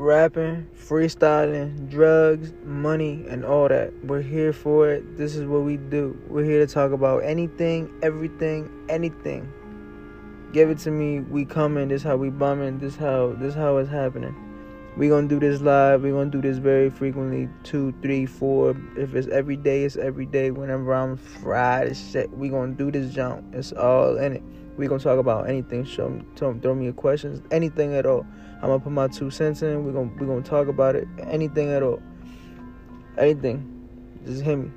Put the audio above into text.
rapping, freestyling, drugs, money, and all that. We're here for it. This is what we do. We're here to talk about anything, everything, anything. Give it to me. We coming. This how we bumming. This how this how it's happening. We gonna do this live. We gonna do this very frequently. Two, three, four. If it's every day, it's every day. Whenever I'm fried as shit, we gonna do this jump. It's all in it. We gonna talk about anything. Show me, throw, throw me your questions. Anything at all. I'm gonna put my two cents in. We gonna we gonna talk about it. Anything at all. Anything. Just hit me.